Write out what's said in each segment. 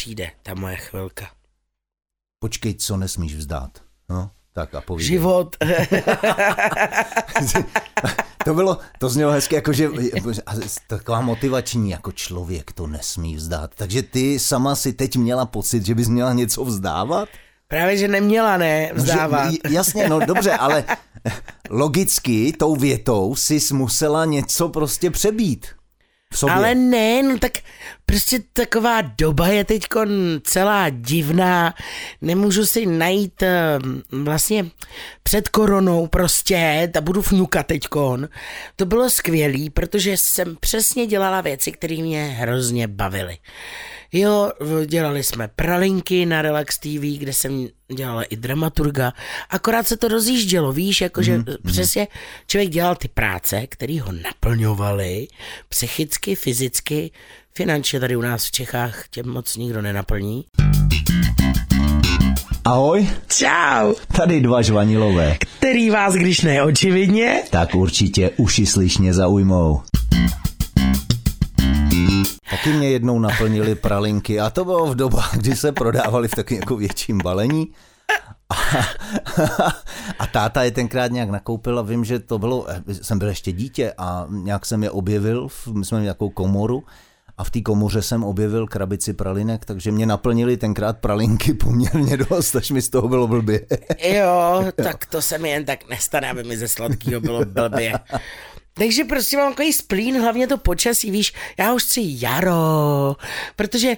přijde, ta moje chvilka. Počkej, co nesmíš vzdát? No, tak a povídej. Život. to bylo, to znělo hezky, jakože taková motivační, jako člověk to nesmí vzdát. Takže ty sama si teď měla pocit, že bys měla něco vzdávat? Právě, že neměla, ne, vzdávat. No, že, jasně, no dobře, ale logicky tou větou jsi musela něco prostě přebít. V sobě. Ale ne, no tak prostě taková doba je teď celá divná, nemůžu si najít eh, vlastně před koronou prostě, ta budu fňukat teďkon. To bylo skvělý, protože jsem přesně dělala věci, které mě hrozně bavily. Jo, dělali jsme pralinky na Relax TV, kde jsem dělala i dramaturga, akorát se to rozjíždělo, víš, jakože mm, přesně člověk dělal ty práce, které ho naplňovaly psychicky, fyzicky, finančně tady u nás v Čechách tě moc nikdo nenaplní. Ahoj. Čau. Tady dva žvanilové. Který vás, když ne očividně? Tak určitě uši slyšně zaujmou. Taky mě jednou naplnili pralinky a to bylo v dobách, kdy se prodávali v takovém jako větším balení. A, a táta je tenkrát nějak nakoupil a vím, že to bylo, jsem byl ještě dítě a nějak jsem je objevil, my jsme měli nějakou komoru a v té komoře jsem objevil krabici pralinek, takže mě naplnili tenkrát pralinky poměrně dost, až mi z toho bylo blbě. Jo, tak to se mi jen tak nestane, aby mi ze sladkého bylo blbě. Takže prostě mám takový splín, hlavně to počasí, víš, já už chci jaro, protože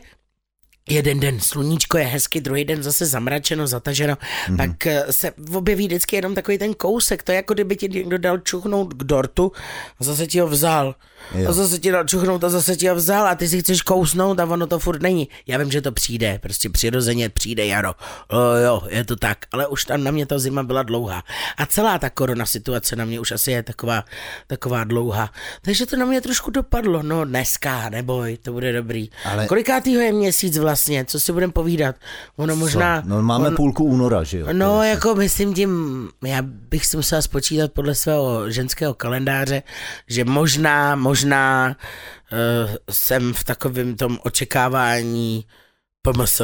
jeden den sluníčko je hezky, druhý den zase zamračeno, zataženo, mm-hmm. pak eh, se objeví vždycky jenom takový ten kousek, to je jako kdyby ti někdo dal čuchnout k dortu a zase ti ho vzal. Jo. A zase ti dal čuchnout a zase ti ho vzal a ty si chceš kousnout a ono to furt není. Já vím, že to přijde, prostě přirozeně přijde jaro. O, jo, je to tak, ale už tam na mě ta zima byla dlouhá. A celá ta korona situace na mě už asi je taková, taková dlouhá. Takže to na mě trošku dopadlo. No dneska, neboj, to bude dobrý. Ale... Kolikátýho je měsíc vlastně, co si budeme povídat? Ono možná... Co? No máme on... půlku února, že jo? No jako myslím tím, já bych si musela spočítat podle svého ženského kalendáře, že možná, možná možná uh, jsem v takovém tom očekávání PMS.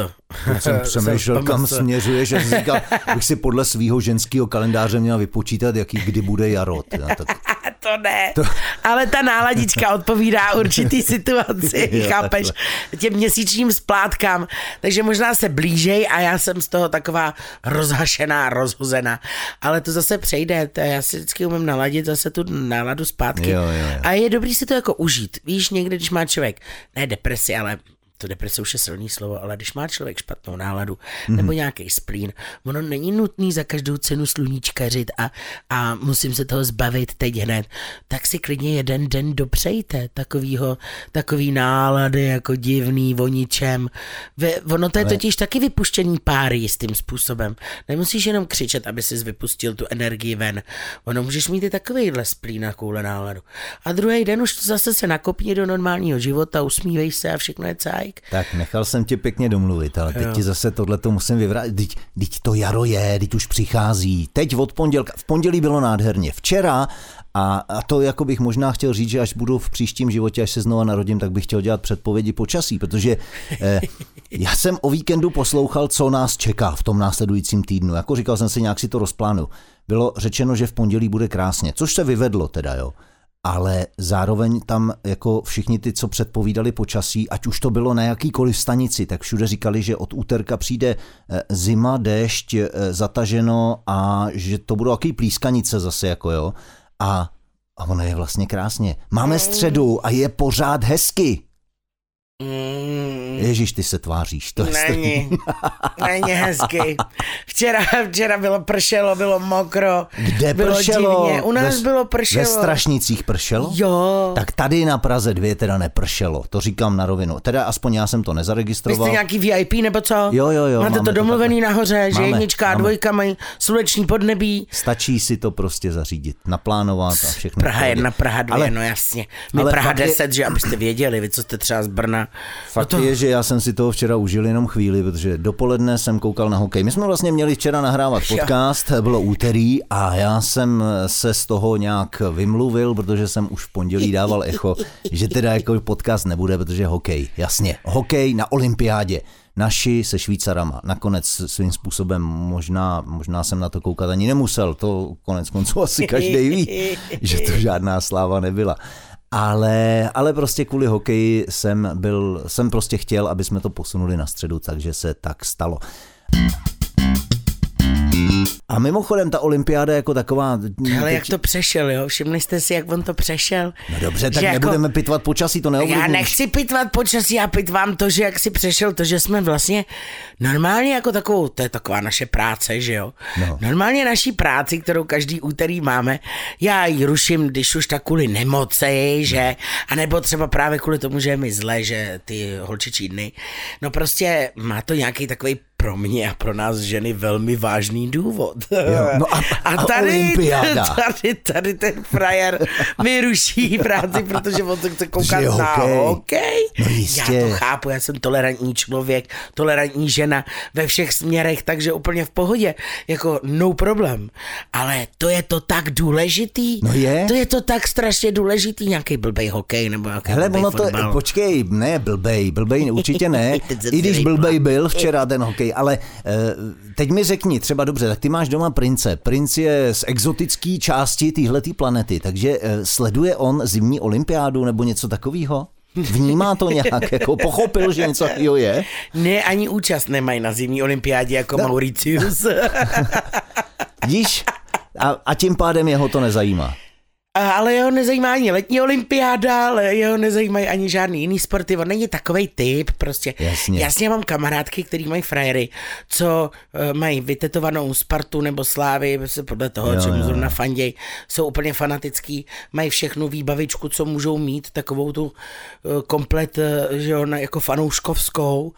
Já jsem přemýšlel, kam směřuje, že říkal, bych si podle svého ženského kalendáře měl vypočítat, jaký kdy bude jaro. Teda, tak... to ne, to... ale ta náladička odpovídá určitý situaci, jo, chápeš, takhle. těm měsíčním splátkám, takže možná se blížej a já jsem z toho taková rozhašená, rozhozená, ale to zase přejde, to já si vždycky umím naladit zase tu náladu zpátky jo, jo, jo. a je dobrý si to jako užít, víš, někdy, když má člověk, ne depresi, ale to deprese už je silný slovo, ale když má člověk špatnou náladu mm-hmm. nebo nějaký splín, ono není nutný za každou cenu sluníčkařit a, a musím se toho zbavit teď hned, tak si klidně jeden den dopřejte takovýho, takový nálady jako divný, o ničem. ono to je ale... totiž taky vypuštění páry jistým způsobem. Nemusíš jenom křičet, aby si vypustil tu energii ven. Ono můžeš mít i takovýhle splín a koule náladu. A druhý den už zase se nakopni do normálního života, usmívej se a všechno je cáj like. Tak nechal jsem tě pěkně domluvit, ale teď jo. ti zase tohle to musím vyvrátit. Teď, teď to jaro je, teď už přichází. Teď od pondělka, v pondělí bylo nádherně. Včera a, a to jako bych možná chtěl říct, že až budu v příštím životě, až se znova narodím, tak bych chtěl dělat předpovědi počasí, protože eh, já jsem o víkendu poslouchal, co nás čeká v tom následujícím týdnu. Jako říkal jsem si, nějak si to rozplánu. Bylo řečeno, že v pondělí bude krásně, což se vyvedlo teda, jo ale zároveň tam jako všichni ty, co předpovídali počasí, ať už to bylo na jakýkoliv stanici, tak všude říkali, že od úterka přijde eh, zima, déšť, eh, zataženo a že to budou jaký plískanice zase jako jo. A, a ono je vlastně krásně. Máme středu a je pořád hezky. Mm. Ježíš, ty se tváříš. To není, není hezky. Včera, včera bylo pršelo, bylo mokro. Kde bylo pršelo? Divně. U nás ve, bylo pršelo. Ve Strašnicích pršelo? Jo. Tak tady na Praze dvě teda nepršelo. To říkám na rovinu. Teda aspoň já jsem to nezaregistroval. Vy jste nějaký VIP nebo co? Jo, jo, jo. Máte to domluvený to nahoře, máme, že jednička a dvojka mají sluneční podnebí. Stačí si to prostě zařídit, naplánovat a všechno. Praha jedna, Praha dvě, ale, no jasně. My ale Praha 10, je... že abyste věděli, vy co jste třeba z Brna. Fakt no to... je, že já jsem si toho včera užil jenom chvíli, protože dopoledne jsem koukal na hokej. My jsme vlastně měli včera nahrávat podcast, bylo úterý a já jsem se z toho nějak vymluvil, protože jsem už v pondělí dával echo, že teda jako podcast nebude, protože hokej, jasně, hokej na olympiádě. naši se Švýcarama. Nakonec svým způsobem možná, možná jsem na to koukat ani nemusel, to konec konců asi každý ví, že to žádná sláva nebyla. Ale, ale prostě kvůli hokeji jsem, byl, jsem prostě chtěl, aby jsme to posunuli na středu, takže se tak stalo. A mimochodem ta olympiáda jako taková... Ale jak to přešel, jo? Všimli jste si, jak on to přešel? No dobře, tak že jako- nebudeme jako... pitvat počasí, to neovlivní. Já nechci pitvat počasí, já pitvám to, že jak si přešel, to, že jsme vlastně normálně jako takovou, to je taková naše práce, že jo? No. Normálně naší práci, kterou každý úterý máme, já ji ruším, když už tak kvůli nemoci, že? A nebo třeba právě kvůli tomu, že je mi zle, že ty holčičí dny. No prostě má to nějaký takový pro mě a pro nás ženy velmi vážný důvod. Jo, no a, a, tady, a tady, tady ten frajer mi ruší práci, protože on se chce koukat na hokej. hokej. No jistě. Já to chápu, já jsem tolerantní člověk, tolerantní žena ve všech směrech, takže úplně v pohodě, jako no problém. Ale to je to tak důležitý. No je. To je to tak strašně důležitý, nějaký blbej hokej nebo nějaký Hele, ono to, počkej, ne, blbej, blbej určitě ne. I když blbej byl včera ten hokej, ale eh, teď mi řekni, třeba dobře, tak ty máš doma prince. Princ je z exotické části téhletý planety, takže eh, sleduje on zimní olympiádu nebo něco takového? Vnímá to nějak, jako pochopil, že něco takového je? Ne, ani účast nemají na zimní olympiádě jako no. Mauritius. Víš? A, a tím pádem jeho to nezajímá ale jeho nezajímá ani letní olympiáda, ale jeho nezajímají ani žádný jiný sporty, on není takový typ, prostě. Jasně. Jasně mám kamarádky, který mají frajery, co uh, mají vytetovanou Spartu nebo Slávy, podle toho, jo, čemu zrovna fanděj, jsou úplně fanatický, mají všechnu výbavičku, co můžou mít, takovou tu uh, komplet, uh, že jo, jako fanouškovskou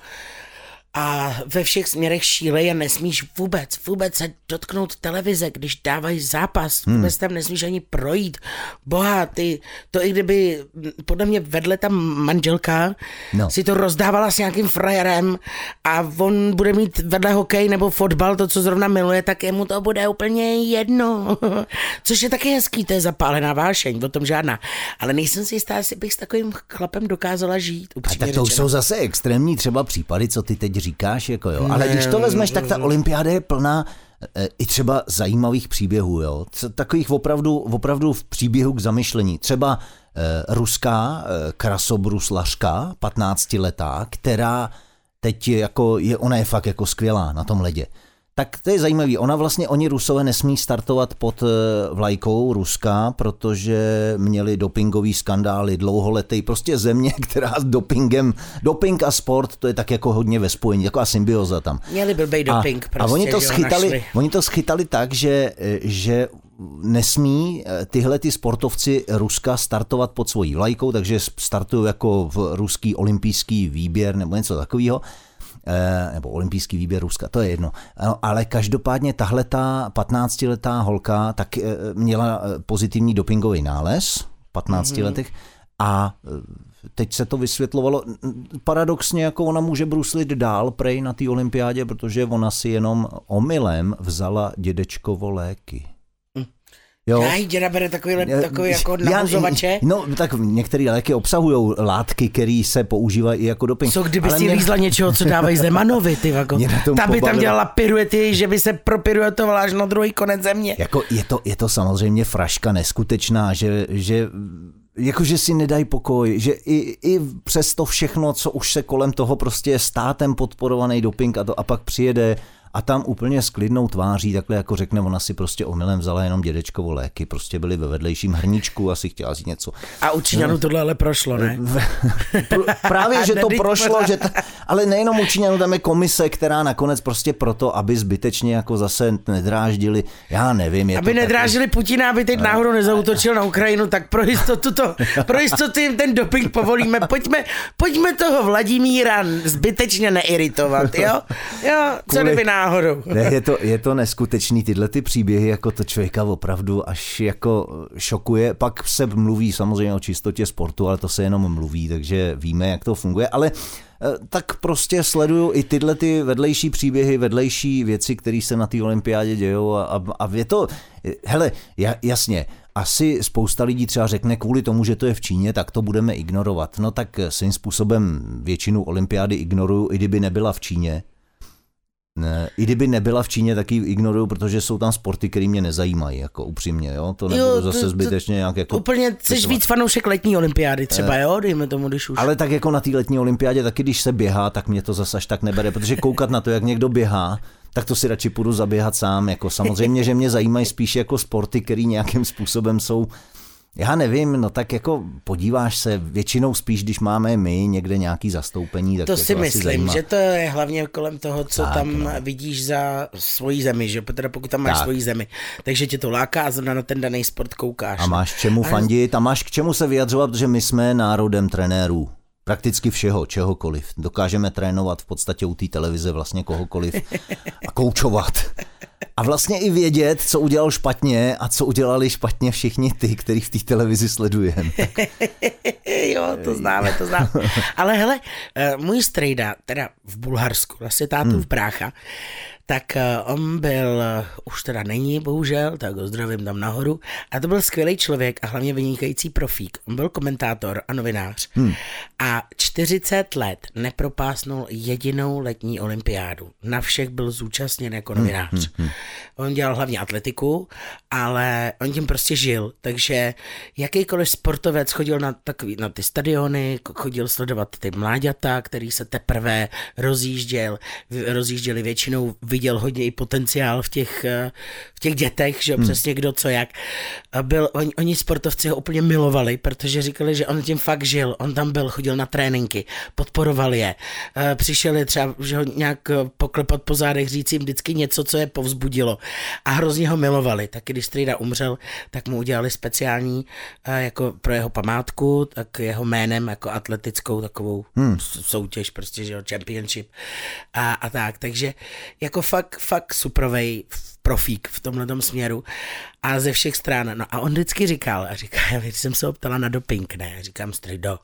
a ve všech směrech šílej a nesmíš vůbec, vůbec se dotknout televize, když dávají zápas, hmm. vůbec tam nesmíš ani projít. Boha, ty, to i kdyby, podle mě vedle ta manželka no. si to rozdávala s nějakým frajerem a on bude mít vedle hokej nebo fotbal, to, co zrovna miluje, tak jemu to bude úplně jedno. Což je taky hezký, to je zapálená vášeň, o tom žádná. Ale nejsem si jistá, jestli bych s takovým chlapem dokázala žít. A tak to jsou zase extrémní třeba případy, co ty teď říkáš, jako jo. Ale když to vezmeš, tak ta olympiáda je plná e, i třeba zajímavých příběhů, jo. Takových opravdu, opravdu v příběhu k zamyšlení. Třeba e, ruská e, krasobruslařka, 15 letá, která teď jako je, ona je fakt jako skvělá na tom ledě. Tak to je zajímavé. Ona vlastně, oni Rusové nesmí startovat pod eh, vlajkou Ruska, protože měli dopingový skandály dlouholetý. Prostě země, která s dopingem, doping a sport, to je tak jako hodně ve spojení, jako a symbioza tam. Měli blbej doping a, prostě, a oni to, schytali, oni to schytali tak, že, eh, že nesmí eh, tyhle ty sportovci Ruska startovat pod svojí vlajkou, takže startují jako v ruský olympijský výběr nebo něco takového. Eh, nebo olympijský výběr Ruska, to je jedno. Ale každopádně tahle ta 15-letá holka tak eh, měla eh, pozitivní dopingový nález v 15 mm-hmm. letech a teď se to vysvětlovalo. Paradoxně, jako ona může bruslit dál prej na té olympiádě, protože ona si jenom omylem vzala dědečkovo léky. Jo. Já děda bere takový, takový jako nahuzovače. No, tak některé léky obsahují látky, které se používají i jako doping. Co kdyby Ale si mě... lízla něčeho, co dávají Zemanovi, ty jako. Ta by tam dělala piruety, že by se propiruetovala až na druhý konec země. Jako je to, je to samozřejmě fraška neskutečná, že, že jakože si nedají pokoj, že i, i přes to všechno, co už se kolem toho prostě státem podporovaný doping a to a pak přijede a tam úplně s klidnou tváří, takhle jako řekne, ona si prostě omylem vzala jenom dědečkovo léky, prostě byli ve vedlejším hrníčku, asi chtěla si něco. A u Číňanů tohle ale prošlo, ne? Právě, že to prošlo, že t... ale nejenom u Číňanů, tam je komise, která nakonec prostě proto, aby zbytečně jako zase nedráždili, já nevím. Je aby to nedrážili taky... Putina, aby teď náhodou nezautočil na Ukrajinu, tak pro jistotu, to, pro jistotu jim ten doping povolíme. Pojďme, pojďme toho Vladimíra zbytečně neiritovat, jo? Jo, co kdyby náhodou náhodou. Ne, je to, je to neskutečný, tyhle ty příběhy, jako to člověka opravdu až jako šokuje. Pak se mluví samozřejmě o čistotě sportu, ale to se jenom mluví, takže víme, jak to funguje, ale eh, tak prostě sleduju i tyhle ty vedlejší příběhy, vedlejší věci, které se na té olympiádě dějou a, a, a je to, hele, jasně, asi spousta lidí třeba řekne kvůli tomu, že to je v Číně, tak to budeme ignorovat. No tak svým způsobem většinu olympiády ignoruju, i kdyby nebyla v Číně. Ne, I kdyby nebyla v Číně, tak ji ignoruju, protože jsou tam sporty, které mě nezajímají, jako upřímně, jo? To nebudu jo, zase zbytečně nějak jako... Úplně jsi víc fanoušek letní olympiády třeba, jo? Dejme tomu, když už. Ale tak jako na té letní olympiádě, taky když se běhá, tak mě to zase až tak nebere, protože koukat na to, jak někdo běhá, tak to si radši půjdu zaběhat sám. Jako samozřejmě, že mě zajímají spíš jako sporty, které nějakým způsobem jsou já nevím, no tak jako podíváš se většinou spíš, když máme my někde nějaký zastoupení. Tak to si myslím, zajímá. že to je hlavně kolem toho, co tak, tam no. vidíš za svoji zemi, že teda pokud tam máš tak. svoji zemi, takže tě to láká a zrovna na ten daný sport koukáš. A máš k čemu fandit a máš k čemu se vyjadřovat, protože my jsme národem trenérů prakticky všeho, čehokoliv. Dokážeme trénovat v podstatě u té televize vlastně kohokoliv a koučovat. A vlastně i vědět, co udělal špatně a co udělali špatně všichni ty, který v té televizi sledujeme. jo, to známe, to známe. Ale hele, eh, můj strejda, teda v Bulharsku, vlastně tátu hmm. v brácha, tak eh, on byl, eh, už teda není bohužel, tak ho zdravím tam nahoru, a to byl skvělý člověk a hlavně vynikající profík. On byl komentátor a novinář hmm. a 40 let nepropásnul jedinou letní olympiádu. Na všech byl zúčastněn jako hmm, novinář. Hmm, hmm, hmm. On dělal hlavně atletiku, ale on tím prostě žil, takže jakýkoliv sportovec chodil na, takový, na ty stadiony, chodil sledovat ty mláďata, který se teprve rozjížděl, rozjížděli většinou viděl hodně i potenciál v těch, eh, v těch dětech, že hmm. přesně kdo co jak. Byl, on, oni sportovci ho úplně milovali, protože říkali, že on tím fakt žil. On tam byl, chodil na tréninky, podporoval je. Eh, přišel je třeba, že ho nějak eh, poklepat po zádech, říct jim vždycky něco, co je povzbudilo. A hrozně ho milovali. Taky když strýda umřel, tak mu udělali speciální jako pro jeho památku, tak jeho jménem jako atletickou takovou hmm. soutěž, prostě, že jo, championship a, a tak. Takže jako fakt, fakt suprovej profík v tomhle směru a ze všech stran. No a on vždycky říkal, a říká, já jsem se optala na doping, ne, říkám, strido,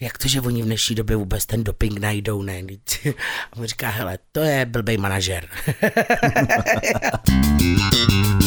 jak to, že oni v dnešní době vůbec ten doping najdou, ne? A on říká, hele, to je blbej manažer.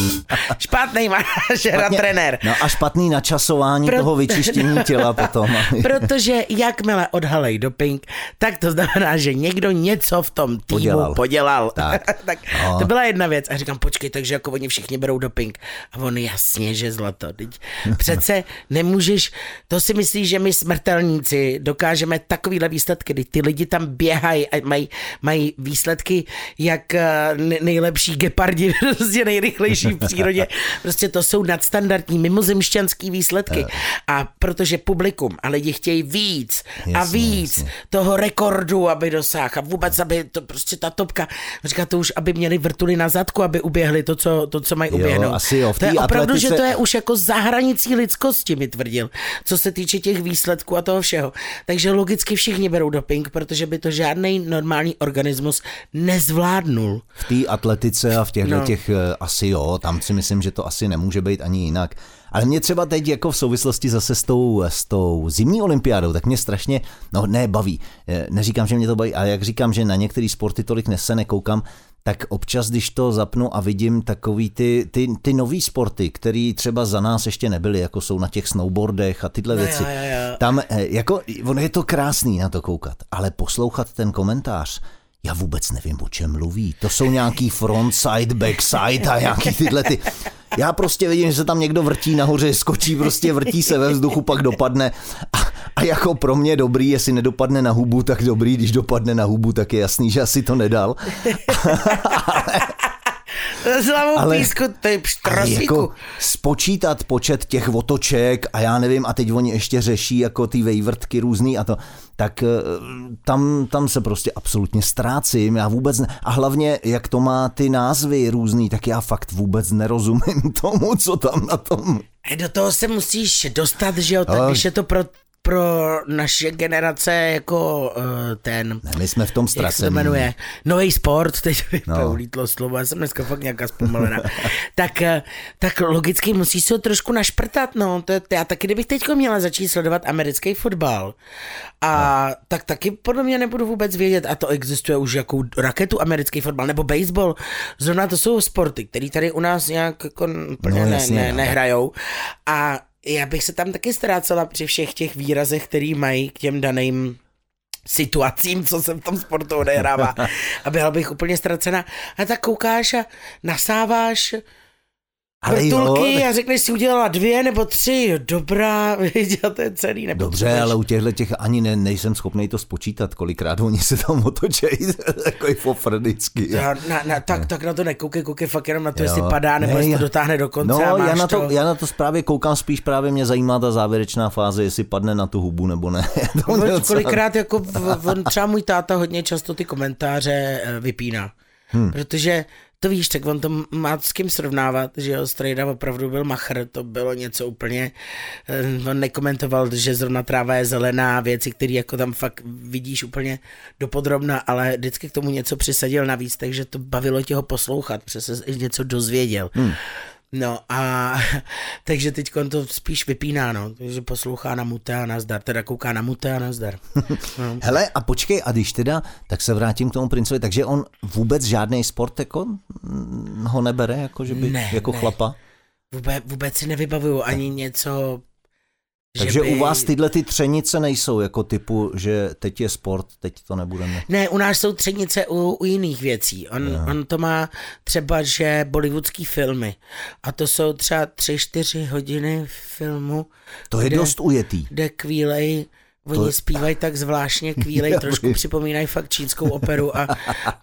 špatný manažer a trenér. No a špatný načasování Pro... toho vyčištění těla potom. Protože jakmile odhalej doping, tak to znamená, že někdo něco v tom týmu podělal. podělal. Tak. tak no. To byla jedna věc. A říkám, počkej, takže jako oni všichni berou doping. A on jasně, že zlato. Teď přece nemůžeš, to si myslíš, že my smrtelníci dokážeme takovýhle výsledky, kdy ty lidi tam běhají a mají, mají výsledky jak eh, nejlepší gepardi, prostě nejrychlejší v přírodě. Prostě to jsou nadstandardní mimozemšťanský výsledky. A protože publikum a lidi chtějí víc a víc jasně. toho rekordu, aby dosáhl a vůbec, aby to prostě ta topka, říká to už, aby měli vrtuly na zadku, aby uběhli to, co, to, co mají uběhnout. asi jo, v to je opravdu, atletice... že to je už jako za hranicí lidskosti, mi tvrdil, co se týče těch výsledků a toho všeho. Takže logicky všichni berou doping, protože by to žádný normální organismus nezvládnul. V té atletice a v těchto no. těch eh, asi jo, tam si myslím, že to asi nemůže být ani jinak. Ale mě třeba teď jako v souvislosti zase s tou, s tou zimní olympiádou, tak mě strašně, no ne, baví. Eh, neříkám, že mě to baví, ale jak říkám, že na některé sporty tolik nese, nekoukám, tak občas, když to zapnu a vidím takový ty, ty, ty nový sporty, které třeba za nás ještě nebyly, jako jsou na těch snowboardech a tyhle no, věci. Jo, jo, jo. Tam, eh, jako, ono je to krásný na to koukat, ale poslouchat ten komentář, já vůbec nevím, o čem mluví. To jsou nějaký frontside, backside a nějaký tyhle ty... Já prostě vidím, že se tam někdo vrtí nahoře, skočí, prostě vrtí se ve vzduchu, pak dopadne. A, a jako pro mě dobrý, jestli nedopadne na hubu, tak dobrý, když dopadne na hubu, tak je jasný, že asi to nedal. ale, Zlavou ale, písku, ale jako spočítat počet těch otoček a já nevím, a teď oni ještě řeší jako ty vejvrtky různý a to, tak eh, tam, tam se prostě absolutně ztrácím, já vůbec ne, a hlavně jak to má ty názvy různý, tak já fakt vůbec nerozumím tomu, co tam na tom. Do toho se musíš dostat, že jo, tak když je to pro pro naše generace jako uh, ten... Ne, my jsme v tom Jak se to ztracení. jmenuje? Nový sport, teď mi No. ulítlo slovo, já jsem dneska fakt nějaká zpomalená. tak, eh, tak logicky musí se ho trošku našprtat, no. To, je- já taky, kdybych teď měla začít sledovat americký fotbal, a no. tak taky podle mě nebudu vůbec vědět, a to existuje už jako raketu americký fotbal, nebo baseball. Zrovna to jsou sporty, které tady u nás nějak jako No, no, jasně, ne, ne, no. nehrajou. A já bych se tam taky ztrácela při všech těch výrazech, který mají k těm daným situacím, co se v tom sportu odehrává. A byla bych úplně ztracena. A tak koukáš a nasáváš Ale jo, vrtulky a řekneš si udělala dvě nebo tři, jo, dobrá, viď, a to je celý. Dobře, ale u těchto těch ani ne, nejsem schopný to spočítat, kolikrát oni se tam otočejí, takový fofrdicky. Já, na, na, tak, tak na to nekoukej, koukej fakt jenom na to, Jo. jestli padá, nebo Ne, jestli já- to dotáhne do konce No, a máš já na, to, to. já na to právě koukám, spíš právě mě zajímá ta závěrečná fáze, jestli padne na tu hubu nebo ne. to docela- kolikrát jako v, on, třeba můj táta hodně často ty komentáře eh, vypíná. Hmm. Protože to víš, tak on to má s kým srovnávat, že jo, Strejda opravdu byl machr, to bylo něco úplně, eh, on nekomentoval, že zrovna tráva je zelená, věci, které jako tam fakt vidíš úplně dopodrobna, ale vždycky k tomu něco přisadil navíc, takže to bavilo tě ho poslouchat, protože se něco dozvěděl. Hmm. No a takže teď to spíš vypíná, no, takže poslouchá na mute a nazdar, teda kouká na mute a nazdar. No. Hele, a počkej, a když teda, tak se vrátím k tomu princovi, takže on vůbec žádný sport jako ho nebere, jako, že by, Ne, jako ne. chlapa? Vůbec, vůbec si nevybavuju ani něco, Takže že by... u vás tyhle ty třenice nejsou jako typu, že teď je sport, teď to nebudeme. Ne, u nás jsou třenice u, u jiných věcí. On, on to má třeba, že bollywoodský filmy. A to jsou třeba tři, čtyři hodiny filmu, To je kde, dost ujetý. kde kvílej, oni To- zpívají tak zvláštně kvílej, trošku připomínají fakt čínskou operu a,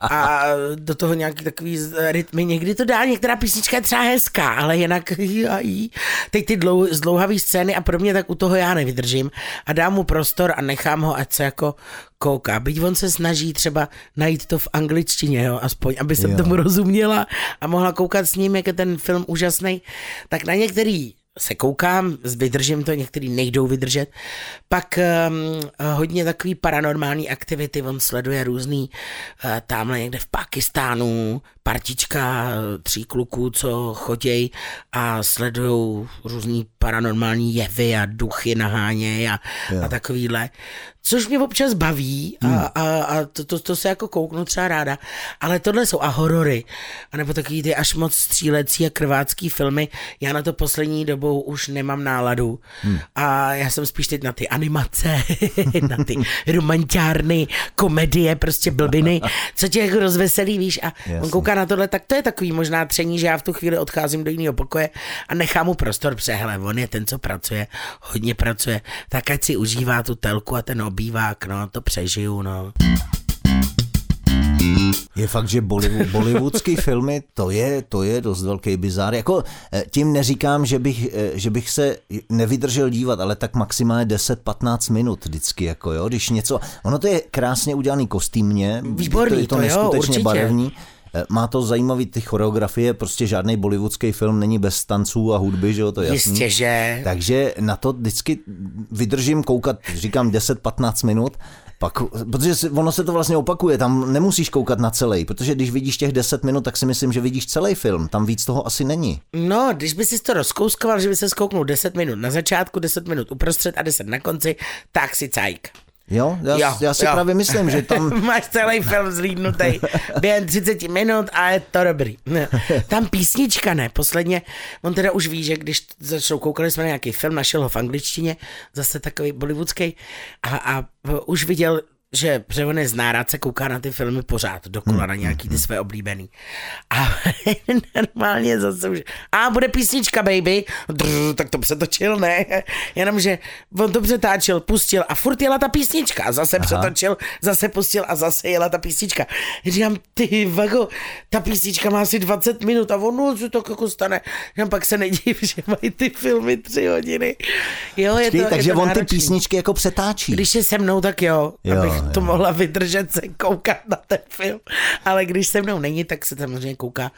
a do toho nějaký takový rytmy. Někdy to dá, některá písnička je třeba hezká, ale jinak jají. teď ty dlou, zdlouhavý scény a pro mě tak u toho já nevydržím a dám mu prostor a nechám ho, ať se jako kouká. Byť on se snaží třeba najít to v angličtině, jo, aspoň, aby jsem Jo. tomu rozuměla a mohla koukat s ním, jak je ten film úžasný, tak na některý se koukám, vydržím to, některý nejdou vydržet. Pak um, hodně takový paranormální aktivity, on sleduje různý, uh, tamhle někde v Pakistánu, partička tří kluků, co chodějí a sledují různý paranormální jevy a duchy naháněj a, a takovýhle. Což mě občas baví a, a, a to, to, to, se jako kouknu třeba ráda. Ale tohle jsou a horory, anebo takový ty až moc střílecí a krvácký filmy. Já na to poslední dobou už nemám náladu. A já jsem spíš teď na ty animace, na ty romantiárny, komedie, prostě blbiny, co tě jako rozveselí, víš. A on Jasně. kouká na tohle, tak to je takový možná tření, že já v tu chvíli odcházím do jiného pokoje a nechám mu prostor přehle. On je ten, co pracuje, hodně pracuje, tak ať si užívá tu telku a ten obývák, no, to přežiju, no. Je fakt, že Bollywood, bollywoodský filmy, to je, to je dost velký bizár. Jako, eh, tím neříkám, že bych, eh, že bych se nevydržel dívat, ale tak maximálně 10-15 minut vždycky, jako jo, když něco, ono to je krásně udělaný kostýmně, Výborný, je to, to je to jo, neskutečně určitě. barevný, má to zajímavý ty choreografie, prostě žádný bollywoodský film není bez tanců a hudby, že jo, to je jasný. Jistě, že... Takže na to vždycky vydržím koukat, říkám 10-15 minut, pak, protože ono se to vlastně opakuje, tam nemusíš koukat na celý, protože když vidíš těch 10 minut, tak si myslím, že vidíš celý film, tam víc toho asi není. No, když by si to rozkouskoval, že by se skouknul 10 minut na začátku, 10 minut uprostřed a 10 na konci, tak si cajk. Jo, já, Jo, já si jo. právě myslím, že tam Máš celý film zlídnutý během 30 minut a je to dobrý. Ne. Tam písnička ne, posledně, on teda už ví, že když začnou koukali jsme na nějaký film, našel ho v angličtině, zase takový bollywoodský a, a už viděl že je zná, rád se kouká na ty filmy pořád, dokola na nějaký ty své oblíbený. A normálně zase už, a bude písnička, baby, Drr, tak to přetočil, ne, jenomže on to přetáčel, pustil a furt jela ta písnička a zase Aha. přetočil, zase pustil a zase jela ta písnička. Říkám, ty vago, ta písnička má asi 20 minut a ono se to jako stane. Říkám, pak se nediv, že mají ty filmy tři hodiny. Jo, je Ty, to, takže je to on ty náročný. písničky jako přetáčí. Když je se mnou, tak jo, Jo, jo abych jo. to mohla vydržet se koukat na ten film. Ale když se mnou není, tak se samozřejmě kouká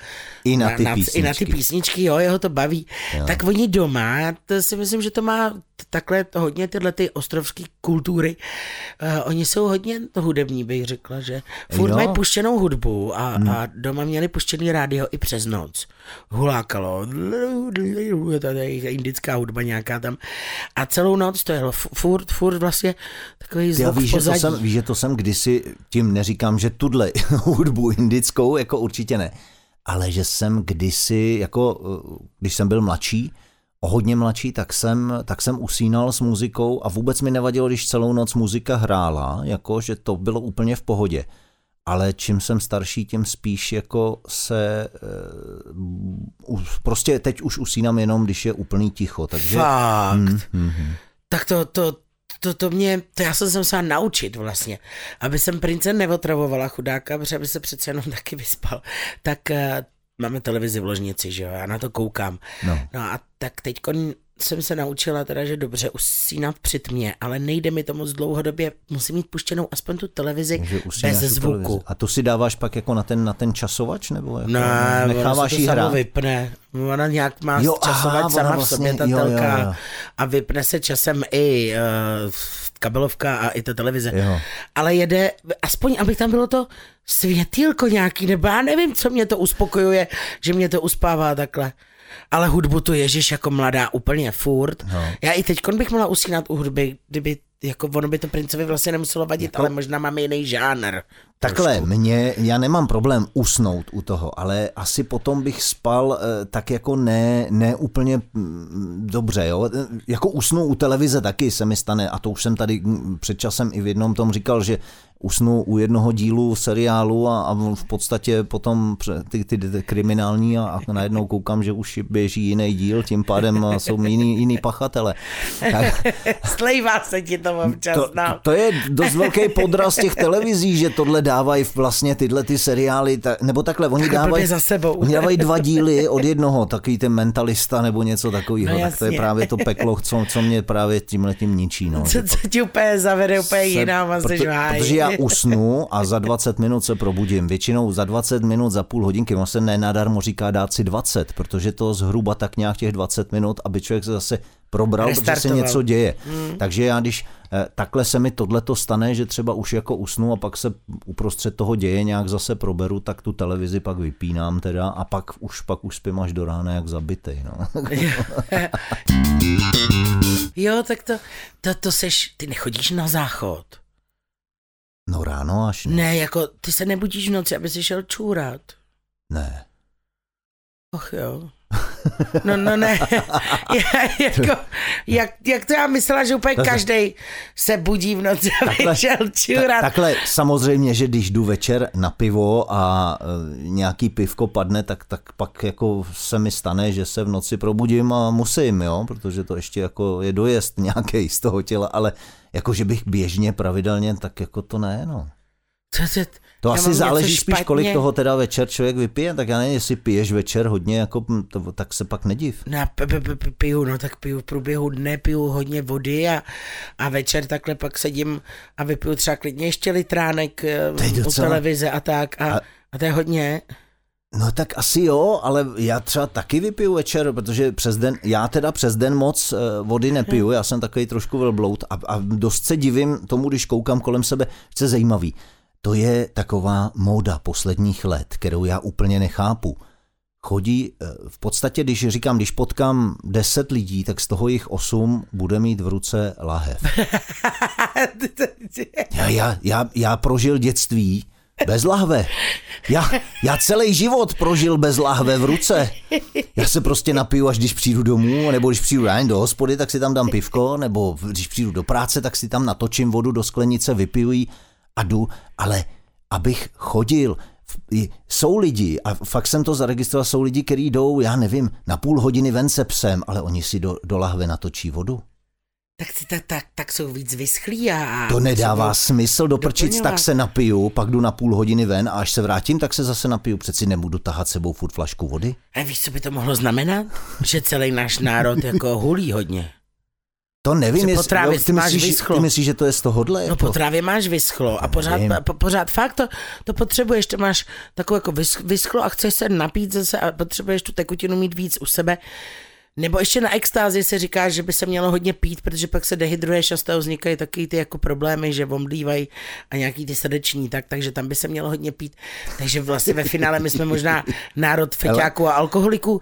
I na ty I na ty písničky. písničky, jo, jeho to baví. Jo. Tak oni doma, to si myslím, že to má takhle to hodně tyhle ty ostrovské kultury, uh, oni jsou hodně to hudební, bych řekla, že furt Jo. mají puštěnou hudbu a, Hmm. a doma měli puštěný rádio i přes noc. Hulákalo, tady je indická hudba nějaká tam a celou noc to jelo fu- furt, furt vlastně takový zvuk víš, že to jsem, víš, že to jsem kdysi, tím neříkám, že tuhle hudbu indickou, jako určitě ne, ale že jsem kdysi, jako eh, když jsem byl mladší, o hodně mladší, tak jsem, tak jsem usínal s muzikou a vůbec mi nevadilo, když celou noc muzika hrála, jako že to bylo úplně v pohodě. Ale čím jsem starší, tím spíš jako se uh, prostě teď už usínám jenom, když je úplný ticho. Takže Fakt. Mm, mm, mm. Tak to, to, to, to mě, to já jsem se musela naučit vlastně, aby jsem prince neotravovala chudáka, protože aby se přece jenom taky vyspal. Tak uh, máme televizi v ložnici, že jo, já na to koukám. No. No a tak teď jsem se naučila teda, že dobře usínat při tmě, ale nejde mi to moc dlouhodobě, musím mít puštěnou aspoň tu televizi bez zvuku. televizi. A to si dáváš pak jako na ten, na ten časovač? Nebo jako Ne, necháváš jí hrát? vypne. Ona nějak má Jo, jo, aha, sama v vlastně- sobě ta jo, jo, telka jo. a vypne se časem i uh, kabelovka a i ta televize. Jo. Ale jede, aspoň aby tam bylo to světýlko nějaký, nebo já nevím, co mě to uspokojuje, že mě to uspává takhle. Ale hudbu tu ježíš jako mladá úplně furt. No. Já i teď bych mohla usínat u hudby, kdyby jako ono by to princovi vlastně nemuselo vadit, Jako- ale možná máme jiný žánr. Takhle, trošku. mě, já nemám problém usnout u toho, ale asi potom bych spal eh, tak jako ne, ne úplně mm, dobře, jo. Jako usnu u televize taky se mi stane a to už jsem tady mm, před časem i v jednom tom říkal, že usnu u jednoho dílu seriálu a, a v podstatě potom ty, ty, ty kriminální a, a najednou koukám, že už běží jiný díl, tím pádem jsou jiný, jiný pachatele. Tak, Slejvá se ti to občas, to, no. to, je dost velký podraz těch televizí, že tohle dávají vlastně tyhle ty seriály, ta, nebo takhle, oni dávají, za sebou. oni dávají dva díly od jednoho, takový ten mentalista nebo něco takového, No tak to je právě to peklo, co, co mě právě tímhle tím ničí. No, Co, co ti úplně zavede úplně se- jiná a proto, protože já usnu a za 20 minut se probudím. Většinou za 20 minut, za půl hodinky. On se nenadarmo říká dát si 20, protože to zhruba tak nějak těch 20 minut, aby člověk se zase probral, protože se něco děje. Hmm. Takže já když eh, takhle se mi tohle to stane, že třeba už jako usnu a pak se uprostřed toho děje nějak zase proberu, tak tu televizi pak vypínám teda a pak už, pak už spím až do rána jak zabitej. No. Jo, tak to, to, to seš, ty nechodíš na záchod. No ráno až ne. Ne, jako ty se nebudíš v noci, aby si šel čůrat. ne. Och jo. No, no ne, já, jako, jak, jak to já myslela, že úplně každý se budí v noci, aby Takhle- šel čůrat. Takhle samozřejmě, že když jdu večer na pivo a e, nějaký pivko padne, tak, tak pak jako se mi stane, že se v noci probudím a musím, jo, protože to ještě jako je dojezd nějaký z toho těla, ale jako že bych běžně, pravidelně, tak jako to ne, no. Co, co, To já asi záleží spíš, špatně. kolik toho teda večer člověk vypije, tak já nevím, jestli piješ večer hodně, jako, hm, to, tak se pak nediv. No, p- p- p- p- piju, no tak piju v průběhu dne, piju hodně vody a, a večer takhle pak sedím a vypiju třeba klidně ještě litránek eh, je u docela- televize a tak a, A- a to je hodně. No tak asi jo, ale já třeba taky vypiju večer, protože přes den, já teda přes den moc eh, vody nepiju, já jsem takový trošku velbloud a, a dost se divím tomu, když koukám kolem sebe, co je zajímavý. To je taková móda posledních let, kterou já úplně nechápu. Chodí, eh, v podstatě, když říkám, když potkám 10 lidí, tak z toho jich 8 bude mít v ruce lahev. Já, já, já, já prožil dětství bez lahve. Já, já celý život prožil bez lahve v ruce. Já se prostě napiju, až když přijdu domů, nebo když přijdu ráno do hospody, tak si tam dám pivko, nebo když přijdu do práce, tak si tam natočím vodu do sklenice, vypiju ji a jdu, ale abych chodil, jsou lidi, a fakt jsem to zaregistroval, jsou lidi, kteří jdou, já nevím, na půl hodiny ven se psem, ale oni si do, do lahve natočí vodu. tak, si tak, tak, tak jsou víc vyschlí a... To nedává třeba- smysl do prčic, doplňovat. tak se napiju, pak jdu na půl hodiny ven a až se vrátím, tak se zase napiju. Přeci nebudu tahat sebou furt flašku vody. A víš, co by to mohlo znamenat? Že celý náš národ jako hulí hodně. To nevím, Že po jestli, trávě jo, ty, máš myslíš, vyschlo. ty myslíš, že to je z tohohle? No jako? po trávě máš vyschlo a pořád, po, pořád fakt to, to potřebuješ, to máš takovou jako vys- vyschlo a chceš se napít zase a potřebuješ tu tekutinu mít víc u sebe. Nebo ještě na extázi se říká, že by se mělo hodně pít, protože pak se dehydruješ a z toho vznikají taky ty jako problémy, že omdlívají a nějaký ty srdeční, tak, takže tam by se mělo hodně pít. Takže vlastně ve finále my jsme možná národ feťáků a alkoholiků,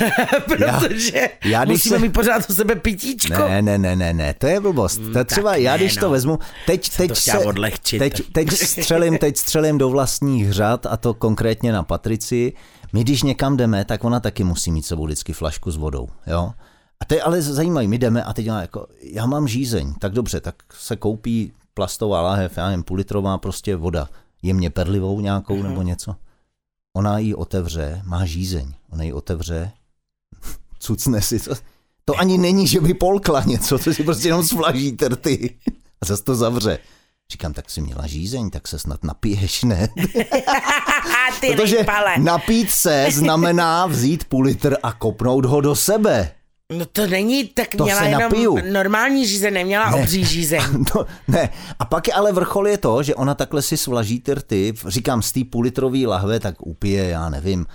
protože Já- já musíme se- mít pořád o sebe pitíčko. Ne, ne, ne, ne, ne, to je blbost. To je třeba, tak já ne, když to no. vezmu, teď, teď, to se, odlehčit. teď, teď střelím, teď střelím do vlastních řad a to konkrétně na Patrici. My když někam jdeme, tak ona taky musí mít sebou vždycky flašku s vodou, jo. A to je ale zajímavé, my jdeme a teď ona jako, já mám žízeň, tak dobře, tak se koupí plastová láhev, já nevím, půl litrová prostě voda, jemně perlivou nějakou nebo něco. Ona ji otevře, má žízeň, ona ji otevře, cucne si, to, to ani není, že by polkla něco, to si prostě jenom svlaží trty a zase to zavře. Říkám, tak si měla žízeň, tak se snad napiješ, ne? ty Protože nejpale. napít se znamená vzít půl litr a kopnout ho do sebe. No to není, tak To měla se jenom napiju. normální žízeň, neměla Ne. obří žízeň. No, ne. A pak je ale vrchol je to, že ona takhle si svlaží ty rty, říkám, z té půlitrový lahve, tak upije, já nevím,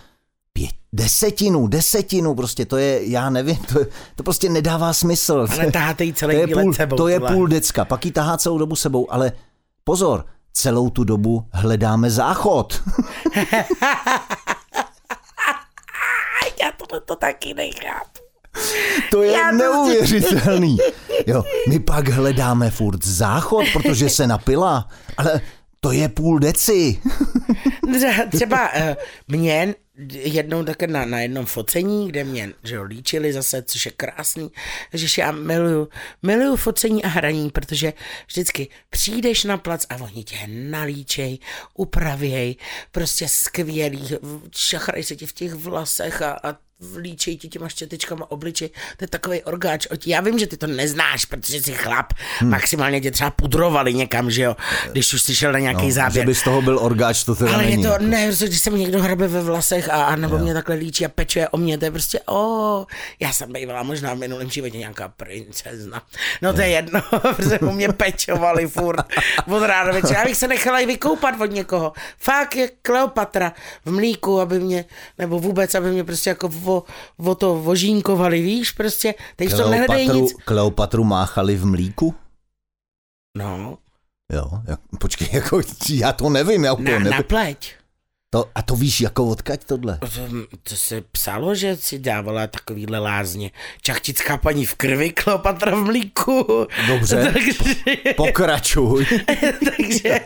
pět, desetinu, desetinu, prostě to je, já nevím, to, to prostě nedává smysl. Ale taháte jí to celý je výlet půl, sebou. to je půl decka, pak ji tahá celou dobu sebou, ale pozor, celou tu dobu hledáme záchod. Já tohle to taky nechápu. To je Já to- neuvěřitelný. Jo, my pak hledáme furt záchod, protože se napila, ale to je půl deci. Tře- Třeba uh, mě jednou také na, na jednom focení, kde mě že jo, líčili zase, což je krásný, že já miluju, miluju focení a hraní, protože vždycky přijdeš na plac a oni tě nalíčej, upravěj, prostě skvělý, šachrají se ti v těch vlasech a, a líčej ti těma štětečkama obličej, to je takový orgáč. Já vím, že ty to neznáš, protože jsi chlap, hmm. maximálně tě třeba pudrovali někam, že jo, když už jsi šel na nějaký No, záběr. že by z toho byl orgáč, to teda Ale není. je to, jako. ne, když se mi někdo hrabe ve vlasech a, a nebo mě takhle líčí a pečuje o mě, to je prostě, o, já jsem bývala možná v minulém životě nějaká princezna. No to je jedno, protože u mě pečovali furt od rána do večera. Já bych se nechala i vykoupat od někoho. Fakt je Kleopatra v mlíku, aby mě, nebo vůbec, aby mě prostě jako o, o to vožínkovali, víš, prostě, teď v tom nehledají nic. Kleopatru máchali v mlíku? No, Jo, jak, počkej, jako, já to nevím, já to na, nevím. na pleť. To, a to víš, jako odkaď tohle? To, to se psalo, že si dávala takovýhle lázně. Čachtická paní v krvi, Kleopatra v mlíku. Dobře. takže, Pokračuj. takže,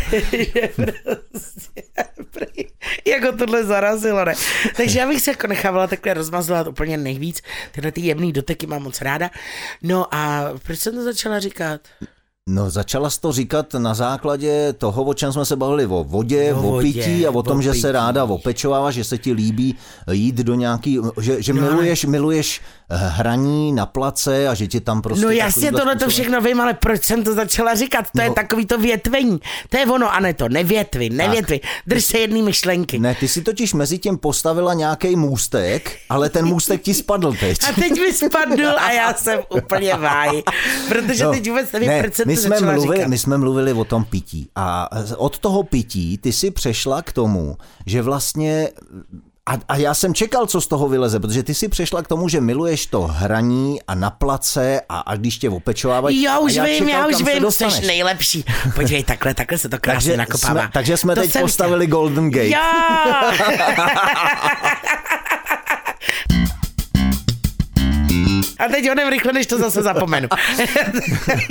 takže prostě, jako tohle zarazilo, ne? Takže já bych se jako nechávala takhle rozmazlat úplně nejvíc. Tyhle ty jemný doteky mám moc ráda. No a proč jsem to začala říkat? No, začala jsi to říkat na základě toho, o čem jsme se bavili, o vodě, O o, vodě, pití a o tom, o že pití. se ráda opečovává, že se ti líbí jít do nějaký, že, že No, ale- miluješ, miluješ eh, hraní na place a že ti tam prostě... No jasně, tohle to všechno vím, ale proč jsem to začala říkat? To je No. takový to větvení. To je ono, Aneto, nevětvi, nevětvi. Drž se jedný myšlenky. Ne, ty si totiž mezi tím postavila nějaký můstek, ale ten můstek ti spadl teď. A teď mi spadl a já jsem úplně váj. Protože teď vůbec nevím, No, ne, proč jsem my jsme, mluvili, říkat. my jsme mluvili o tom pití a od toho pití ty si přešla k tomu, že vlastně a, a já jsem čekal, co z toho vyleze, protože ty si přešla k tomu, že miluješ to hraní a na place a, a když tě opečovávají. Já už a vím, čekal, já už vím, jsi nejlepší. Podívej, takhle, takhle se to krásně takže nakopává. jsme, takže jsme To teď postavili Golden Gate. Já! A teď honem rychle, než to zase zapomenu.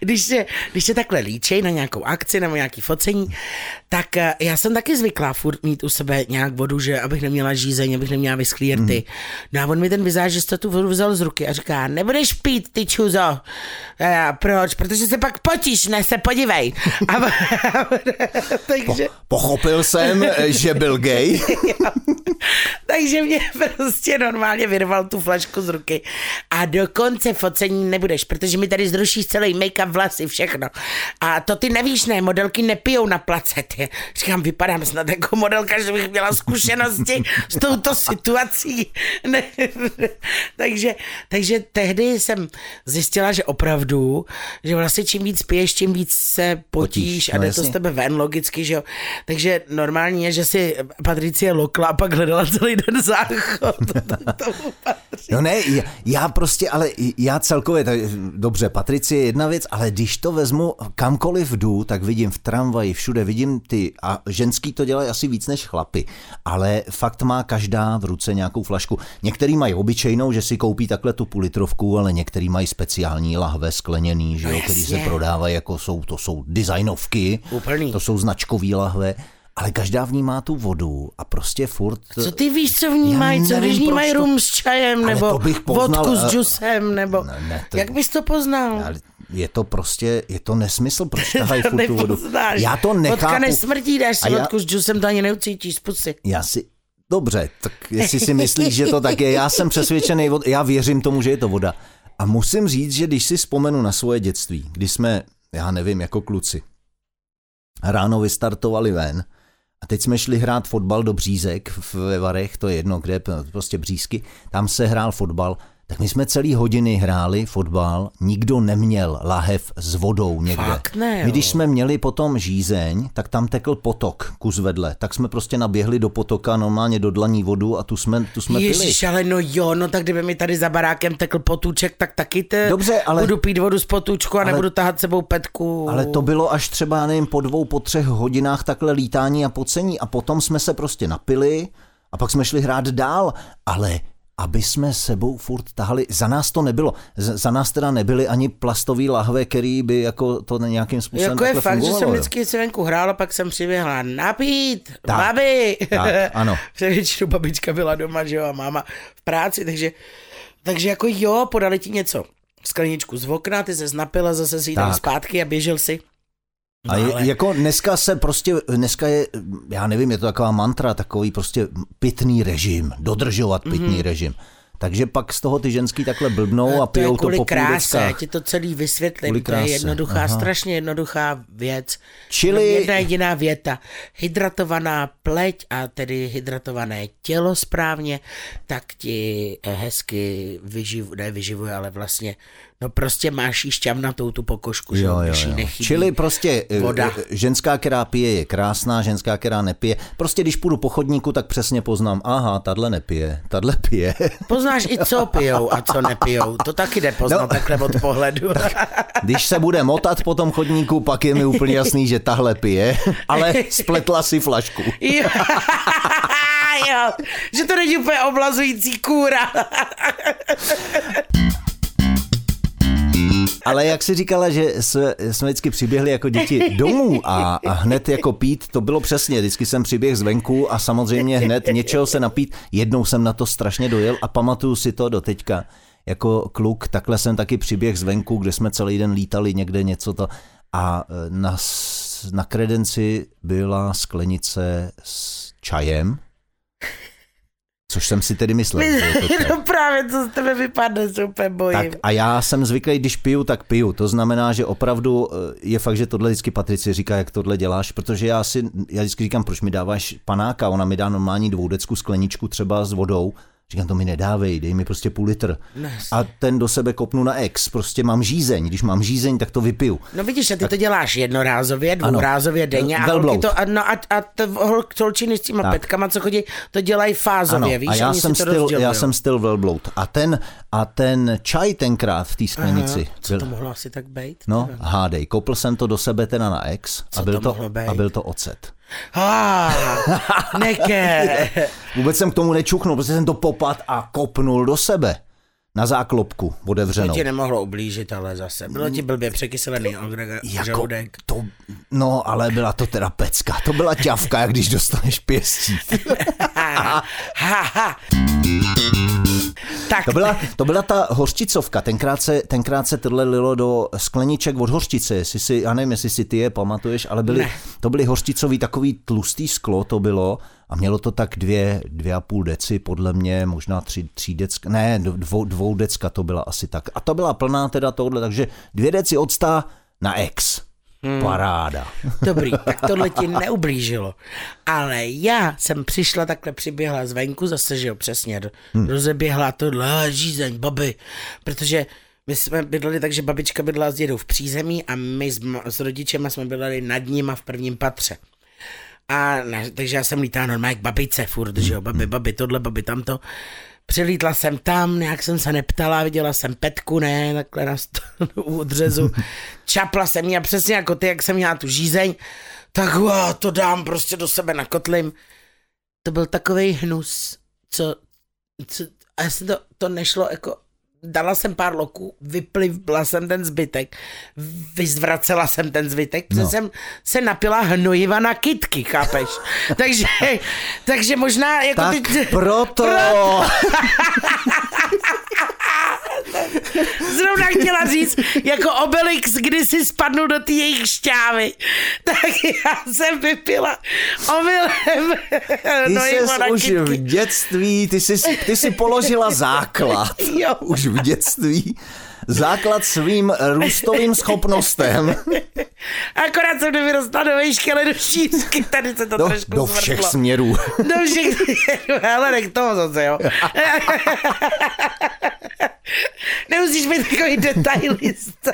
Když, se, když se takhle líčej na nějakou akci nebo nějaký focení, tak eh, já jsem taky zvyklá furt mít u sebe nějak vodu, že abych neměla žízeň, abych neměla vyschlý rty. No a on mi ten vizážista tu vodu vzal z ruky a říká, nebudeš pít, ty čuzo. A já, proč? Protože se pak potíš, ne, se podívej. A, takže... Pochopil jsem, že byl gay. Takže mě prostě normálně vyrval tu flašku z ruky. A do konce focení nebudeš, protože mi tady zrušíš celý make-up, vlasy, všechno. A to ty nevíš, ne, modelky nepijou na placety. Říkám, vypadám snad jako modelka, že bych měla zkušenosti s touto situací. Ne. takže, takže tehdy jsem zjistila, že opravdu, že vlastně čím víc piješ, tím víc se potíš, Potíš, a no jde to z jasně. tebe ven logicky, že jo. Takže normální je, že si Patricie lokla a pak hledala celý den záchod. no ne, já prostě, ale já celkově, tak, dobře, Patricie je jedna věc, ale když to vezmu kamkoliv jdu, tak vidím v tramvaji, všude vidím ty, a ženský to dělají asi víc než chlapy, ale fakt má každá v ruce nějakou flašku. Některý mají obyčejnou, že si koupí takhle tu půl litrovku, ale některý mají speciální lahve skleněný, že jo, no který se prodávají jako jsou, to jsou designovky, Úplný. to jsou značkový lahve ale každá v ní má tu vodu a prostě furt... Co ty víš, co v ní mají? Co když ní mají rum s čajem, nebo to bych poznal, vodku s eh, džusem, nebo... Ne, ne, to... Jak bys to poznal? je to prostě, je to nesmysl, proč tahají furt tu vodu. Já to nechápu. Vodka nesmrtí, dáš si já... vodku s džusem, to ani neucítíš z pusy. Já si, Dobře, tak jestli si myslíš, že to tak je, já jsem přesvědčený, já věřím tomu, že je to voda. A musím říct, že když si vzpomenu na svoje dětství, kdy jsme, já nevím, jako kluci, ráno vystartovali ven a teď jsme šli hrát fotbal do Břízek ve Varech, to je jedno, kde prostě Břízky, tam se hrál fotbal tak my jsme celý hodiny hráli fotbal, nikdo neměl lahev s vodou někde. Fakt ne, jo. My když jsme měli potom žízeň, tak tam tekl potok kus vedle, tak jsme prostě naběhli do potoka normálně do dlaní vodu a tu jsme, tu jsme Ježiš, pili. ale no jo, no tak kdyby mi tady za barákem tekl potůček, tak taky te Dobře, ale... budu pít vodu z potůčku a ale... nebudu tahat sebou petku. Ale to bylo až třeba, nevím, po dvou, po třech hodinách takhle lítání a pocení a potom jsme se prostě napili a pak jsme šli hrát dál, ale aby jsme sebou furt tahali. Za nás to nebylo. Za nás teda nebyly ani plastový lahve, který by jako to nějakým způsobem Jako je fakt, že jsem vždycky si venku hrála, pak jsem přiběhla napít, tak, babi. Tak, ano. Většinou babička byla doma, že jo, a máma v práci, takže, takže jako jo, podali ti něco. Skleničku z okna, ty se napila, zase si tam zpátky a běžel si. No, a je, ale... jako dneska se prostě, dneska je, já nevím, je to taková mantra, takový prostě pitný režim, dodržovat pitný mm-hmm. režim. Takže pak z toho ty ženský takhle blbnou a, a pijou to, to po kráse, já ti to celý vysvětlím, to je jednoduchá, Aha. strašně jednoduchá věc. Čili... Jedna jediná věta. Hydratovaná pleť a tedy hydratované tělo správně, tak ti hezky vyživu, ne vyživuje, ale vlastně No prostě máš jí šťavnatou tu pokožku, že jo, jo, jo. Nechybí Čili prostě eh, voda. Eh, ženská, která pije, je krásná, ženská, která nepije. Prostě když půjdu po chodníku, tak přesně poznám, aha, tadle nepije, tadle pije. Poznáš i co pijou a co nepijou, to taky jde poznat no. takhle od pohledu. Tak, když se bude motat po tom chodníku, pak je mi úplně jasný, že tahle pije, ale spletla si flašku. jo. jo, že to není úplně oblazující kůra. Ale jak si říkala, že jsme, jsme vždycky přiběhli jako děti domů a, a hned jako pít, to bylo přesně. Vždycky jsem přiběh zvenku a samozřejmě hned něčeho se napít. Jednou jsem na to strašně dojel a pamatuju si to do teďka. Jako kluk, takhle jsem taky přiběh zvenku, kde jsme celý den lítali někde něco to. A e, na, na kredenci byla sklenice s čajem, Což jsem si tedy myslel. no právě, co z tebe vypadne, se úplně bojím. Tak a já jsem zvyklý, když piju, tak piju. To znamená, že opravdu eh, je fakt, že tohle vždycky Patrici říká, jak tohle děláš, protože já si, já vždycky říkám, proč mi dáváš panáka, ona mi dá normální dvoudecku skleničku třeba s vodou Říkám, to mi nedávej, dej mi prostě půl litr. A ten do sebe kopnu na ex, prostě mám žízeň, když mám žízeň, tak to vypiju. No vidíš, a ty tak... to děláš jednorázově, dvourázově denně a, holky to, a, no a, a to, holčiny s těma tak. petkama, co chodí, to dělají fázově, ano, víš, a já jsem, styl, já jsem styl velbloud. A ten, a ten čaj tenkrát v té sklenici. Aha, co byl, to mohlo asi tak být? No, hádej, kopl jsem to do sebe teda na ex a byl, to, to a byl to ocet. Ah, neke. Vůbec jsem k tomu nečuchnul, protože jsem to popad a kopnul do sebe. Na záklopku otevřenou. To ti nemohlo ublížit, ale zase. Bylo ti blbě překyselený jako žaludek. To, no, ale byla to teda pecka. To byla ťavka, jak když dostaneš pěstí. ha, ha. Tak. To, byla, to byla ta hořčicovka, tenkrát se, tenkrát se tohle lilo do skleniček od hořčice, jestli si, já nevím, jestli si ty je pamatuješ, ale byly, to byly hořčicový takový tlustý sklo to bylo a mělo to tak dvě, dvě a půl deci, podle mě, možná tři, tři decka, ne, dvou, dvou decka to byla asi tak. A to byla plná teda tohle, takže dvě deci octa na ex. Hmm. Paráda. Dobrý, tak tohle ti neublížilo. Ale já jsem přišla takhle, přiběhla zvenku, zase, že jo, přesně, hmm. rozeběhla tohle, žízeň, babi, protože my jsme bydleli tak, že babička bydlela s dědou v přízemí a my s, s rodičema jsme bydleli nad nima v prvním patře. A na, takže já jsem lítala normálně k babice furt, že jo, babi, babi, tohle, babi, tamto. Přilítla jsem tam, nějak jsem se neptala, viděla jsem Petku, ne, takhle na st- u odřezu. Čapla jsem a přesně jako ty, jak jsem měla tu žízeň, tak wow, to dám prostě do sebe na kotlim. To byl takový hnus, co, co a jestli to, to nešlo jako dala jsem pár loků, vyplivla jsem ten zbytek, vyzvracela jsem ten zbytek, protože no. jsem se napila hnojiva na kitky, chápeš? takže, takže možná jako tak ty... proto... proto... Zrovna chtěla říct, jako Obelix, kdy si spadnul do té jejich šťávy, tak já jsem vypila omylem Ty jsi už kytky. v dětství, ty jsi, ty jsi položila základ. jo. Už v dětství základ svým růstovým schopnostem. Akorát jsem nevyrostla do výšky, ale do šířky, tady se to do, trošku Do všech zvrtlo. směrů. Do všech směrů, ale nech toho zase, jo. Nemusíš být takový detailista.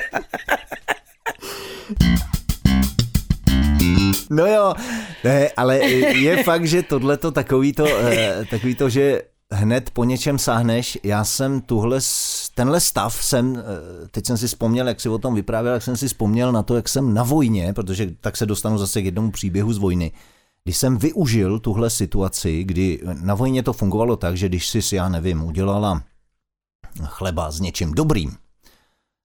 No jo, ne, ale je fakt, že tohle to takový to, eh, takový to, že hned po něčem sáhneš. Já jsem tuhle, tenhle stav jsem, eh, teď jsem si vzpomněl, jak si o tom vyprávěl, jak jsem si vzpomněl na to, jak jsem na vojně, protože tak se dostanu zase k jednomu příběhu z vojny. Když jsem využil tuhle situaci, kdy na vojně to fungovalo tak, že když jsi, já nevím, udělala chleba s něčím dobrým,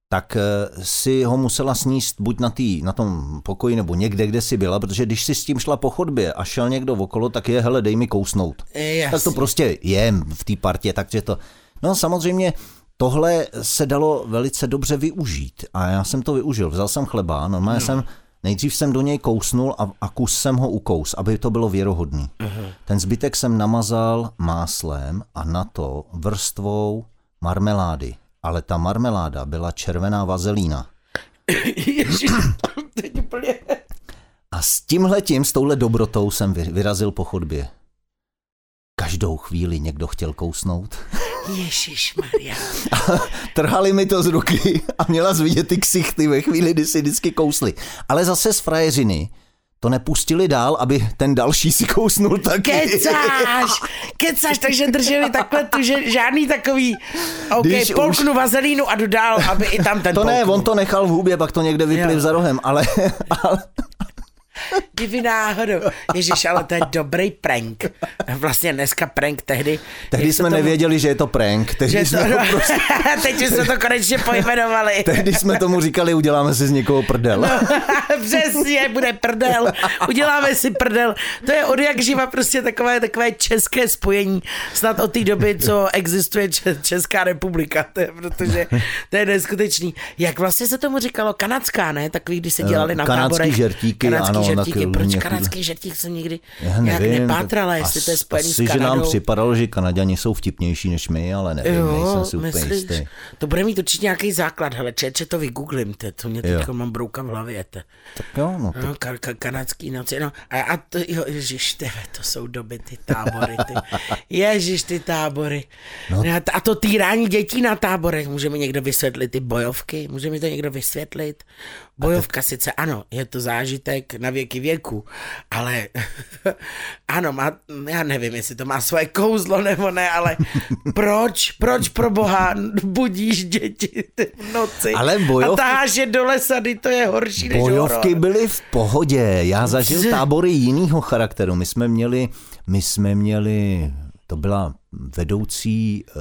tak eh, si ho musela sníst buď na, tý, na tom pokoji nebo někde, kde si byla, protože když si s tím šla po chodbě a šel někdo okolo, tak je, hele, dej mi kousnout. Jasně. Tak to prostě je v té partě, takže to... No samozřejmě tohle se dalo velice dobře využít a já jsem to využil. Vzal jsem chleba, normálně no. jsem Nejdřív jsem do něj kousnul a, a kus jsem ho ukous, aby to bylo věrohodný. Uh-huh. Ten zbytek jsem namazal máslem a na to vrstvou marmelády ale ta marmeláda byla červená vazelína. A s tímhletím, s touhle dobrotou jsem vyrazil po chodbě. Každou chvíli někdo chtěl kousnout. Ježíš Maria. Trhali mi to z ruky a měla vidět ty ksichty ve chvíli, kdy si vždycky kousli. Ale zase z frajeřiny to nepustili dál, aby ten další si kousnul taky. Kecáš, kecáš, takže drželi takhle tu, že žádný takový, OK, Když polknu už... vazelínu a jdu dál, aby i tam ten To polknu. ne, on to nechal v hubě, pak to někde vypliv za rohem, ale, ale, Kdyby náhodou. Ježíš, ale to je dobrý prank. Vlastně dneska prank tehdy. Tehdy jsme tomu... nevěděli, že je to prank. Tehdy že jsme to, to prostě... Teď jsme to konečně pojmenovali. tehdy jsme tomu říkali, uděláme si z někoho prdel. No, přesně, bude prdel. Uděláme si prdel. To je od jak živa prostě takové, takové české spojení. Snad od té doby, co existuje Česká republika. To je, protože to je neskutečný. Jak vlastně se tomu říkalo? Kanadská, ne? Takový, když se dělali na Kanadský táborech. žertíky, Kanadský ano, žertíky. Proč někud... kanadský žertík jsem nikdy Já nějak nevím, nepátrala, jestli to je spojený asi, s Kanadou. že nám připadalo, že Kanaděni jsou vtipnější než my, ale nevím, jo, nejsem si úplně jistý. To bude mít určitě nějaký základ, hele, čeče to vygooglím, te, to mě teď mám brouka v hlavě. Te. Tak jo, no. no ka, ka, kanadský noci, no. A, a to, jo, ježiš, tebe, to jsou doby, ty tábory, ty. Ježiš, ty tábory. No. A to týrání dětí na táborech, může mi někdo vysvětlit ty bojovky? Může mi to někdo vysvětlit? Bojovka tak... sice ano, je to zážitek na věky věku, ale ano, má, já nevím, jestli to má svoje kouzlo nebo ne, ale proč, proč pro boha budíš děti v noci ale bojovky... a táháš je do lesa, to je horší než Bojovky horor. byly v pohodě, já zažil tábory jiného charakteru, my jsme měli, my jsme měli to byla vedoucí, eh,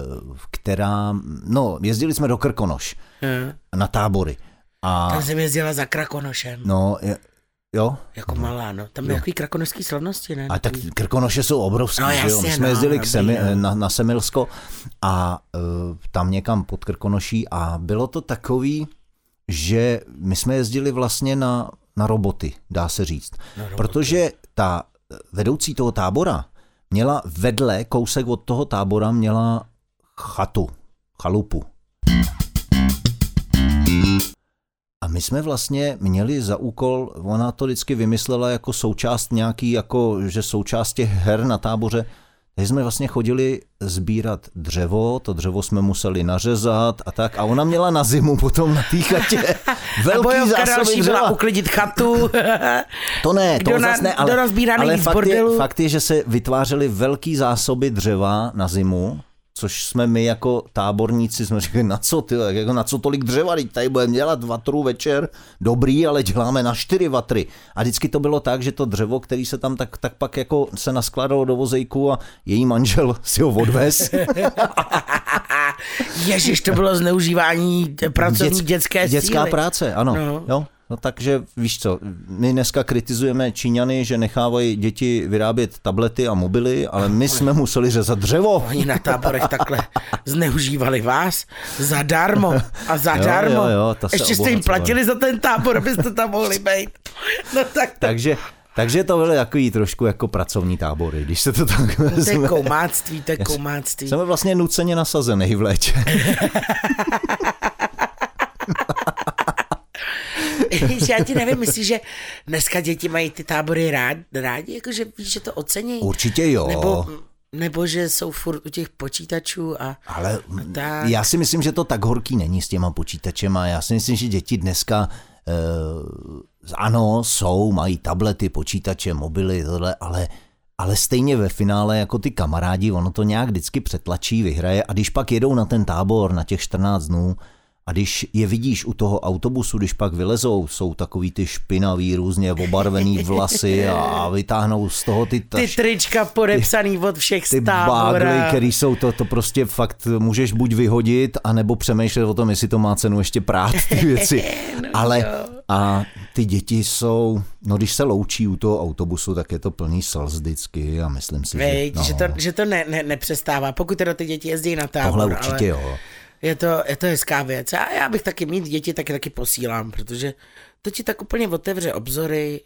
která, no, jezdili jsme do Krkonoš hmm. na tábory. A... Tam jsem jezdila za Krakonošem. No, je, jo. Jako malá, no. Tam byly takový krakonožský slavnosti, ne? A tak Krkonoše jsou obrovské, no, jasně, jo. My jsme no, jezdili k Semi, no. na, na Semilsko a uh, tam někam pod Krkonoší a bylo to takový, že my jsme jezdili vlastně na, na roboty, dá se říct. roboty. Protože ta vedoucí toho tábora měla vedle, kousek od toho tábora, měla chatu, chalupu. My jsme vlastně měli za úkol, ona to vždycky vymyslela jako součást nějaký, jako že součást těch her na táboře, takže jsme vlastně chodili sbírat dřevo, to dřevo jsme museli nařezat a tak. A ona měla na zimu potom na té chatě velký zásoby dřeva. uklidit chatu. To ne, to kdo na, zase ne, ale, kdo ale fakt, je, fakt je, že se vytvářely velký zásoby dřeva na zimu, což jsme my jako táborníci jsme řekli, na co ty, jako na co tolik dřeva, teď tady budeme dělat vatru večer, dobrý, ale děláme na čtyři vatry. A vždycky to bylo tak, že to dřevo, který se tam tak, tak pak jako se naskládalo do vozejku a její manžel si ho odvez. Ježiš, to bylo zneužívání pracovní Dět- dětské Dětská síly. práce, ano. No. Jo. No takže víš co, my dneska kritizujeme Číňany, že nechávají děti vyrábět tablety a mobily, ale my jsme museli řezat dřevo. Oni na táborech takhle zneužívali vás zadarmo a zadarmo. Jo, jo, jo, se Ještě jste jim platili za ten tábor, abyste tam mohli být. No tak to, Takže, takže to byly takový trošku jako pracovní tábory, když se to tak to je vezme. koumáctví, to je koumáctví. Jsem vlastně nuceně nasazený v létě. Víš, já ti nevím, myslíš, že dneska děti mají ty tábory rád, rádi, jakože víš, že to ocení? Určitě jo. Nebo, nebo že jsou furt u těch počítačů a, Ale a tak. já si myslím, že to tak horký není s těma počítačema. Já si myslím, že děti dneska uh, ano, jsou, mají tablety, počítače, mobily, tohle, ale ale stejně ve finále jako ty kamarádi, ono to nějak vždycky přetlačí, vyhraje a když pak jedou na ten tábor na těch 14 dnů a když je vidíš u toho autobusu, když pak vylezou, jsou takový ty špinavý, různě obarvený vlasy a vytáhnou z toho ty, Ty trička podepsaný od všech ty bágly, který jsou to, to prostě fakt můžeš buď vyhodit, anebo přemýšlet o tom, jestli to má cenu ještě prát ty věci. No Ale a ty děti jsou, no když se loučí u toho autobusu, tak je to plný slz vždycky a myslím si, Veď, že, no, že to, že to ne, ne, nepřestává, pokud teda ty děti jezdí na tábor. tohle určitě ale jo. Je to, je to hezká věc. A já bych taky mít děti taky taky posílám, protože to ti tak úplně otevře obzory.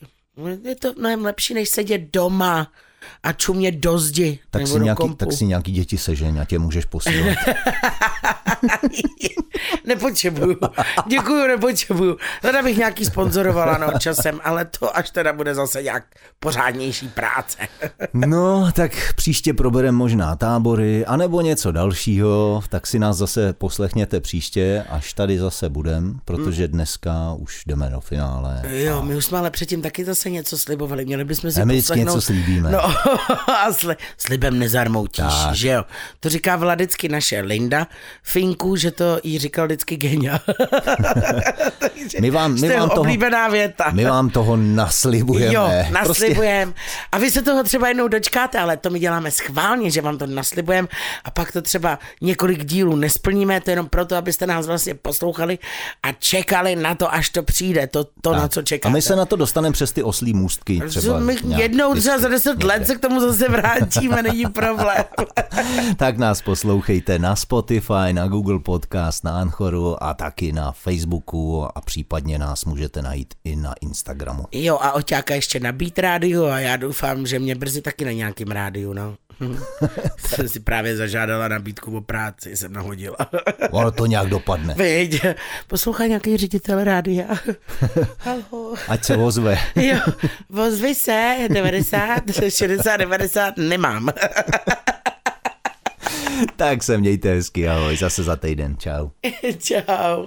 Je to mnohem lepší, než sedět doma a čumět do zdi Tak nebo si, do nějaký, kompu. tak si nějaký děti sežeň a tě můžeš posílat. nepotřebuju. Děkuju, nepotřebuju. Teda bych nějaký sponzorovala no, časem, ale to až teda bude zase nějak pořádnější práce. No, tak příště probereme možná tábory, anebo něco dalšího, tak si nás zase poslechněte příště, až tady zase budem, protože dneska už jdeme do finále. Jo, my už jsme ale předtím taky zase něco slibovali. Měli bychom si A my poslechnout... něco slíbíme. No a sli... slibem nezarmoutíš, Tak. že jo. To říká vždycky naše Linda Finku, že to jí říkal vždycky Genia. My vám- my vám toho- oblíbená věta. My vám toho naslibujeme. Jo, Prostě naslibujem. A vy se toho třeba jednou dočkáte, ale to my děláme schválně, že vám to naslibujem a pak to třeba několik dílů nesplníme, to jenom proto, abyste nás vlastně poslouchali a čekali na to, až to přijde, to, to na co a čekáte. my se na to dostaneme přes ty oslí můstky. Třeba my jednou třeba za deset let někde. se k tomu zase vrátíme, není problém. Tak nás poslouchejte na Spotify, na Google Podcast, na Anchoru a taky na Facebooku a případně nás můžete najít i na Instagramu. Jo a oťáka ještě na Beat rádiu a já doufám, že mě brzy taky na nějakým rádiu, no. jsem si právě zažádala nabídku o práci, jsem nahodila. Ono to nějak dopadne. Viď, poslouchá nějaký ředitel rádia. Ať se ozve. Jo, ozvi se, 90, 60, 90, nemám. Tak se mějte hezky, ahoj, zase za týden, čau. Čau.